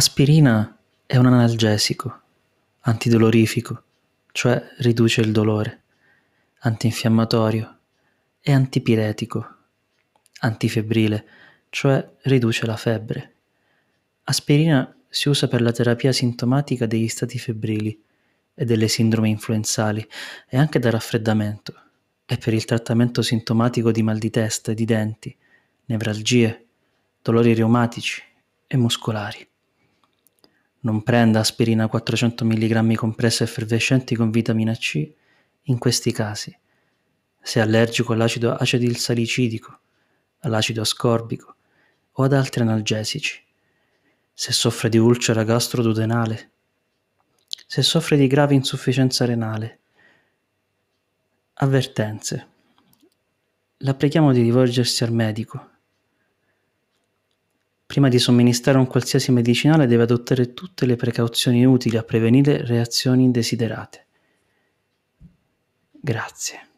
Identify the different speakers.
Speaker 1: Aspirina è un analgesico, antidolorifico, cioè riduce il dolore, antinfiammatorio e antipiretico, antifebbrile, cioè riduce la febbre. Aspirina si usa per la terapia sintomatica degli stati febbrili e delle sindromi influenzali e anche da raffreddamento e per il trattamento sintomatico di mal di testa e di denti, nevralgie, dolori reumatici e muscolari. Non prenda aspirina 400 mg compresse effervescenti con vitamina C in questi casi. Se è allergico all'acido acetilsalicidico, all'acido ascorbico o ad altri analgesici. Se soffre di ulcera gastroduodenale. Se soffre di grave insufficienza renale. Avvertenze. La preghiamo di rivolgersi al medico Prima di somministrare un qualsiasi medicinale deve adottare tutte le precauzioni utili a prevenire reazioni indesiderate. Grazie.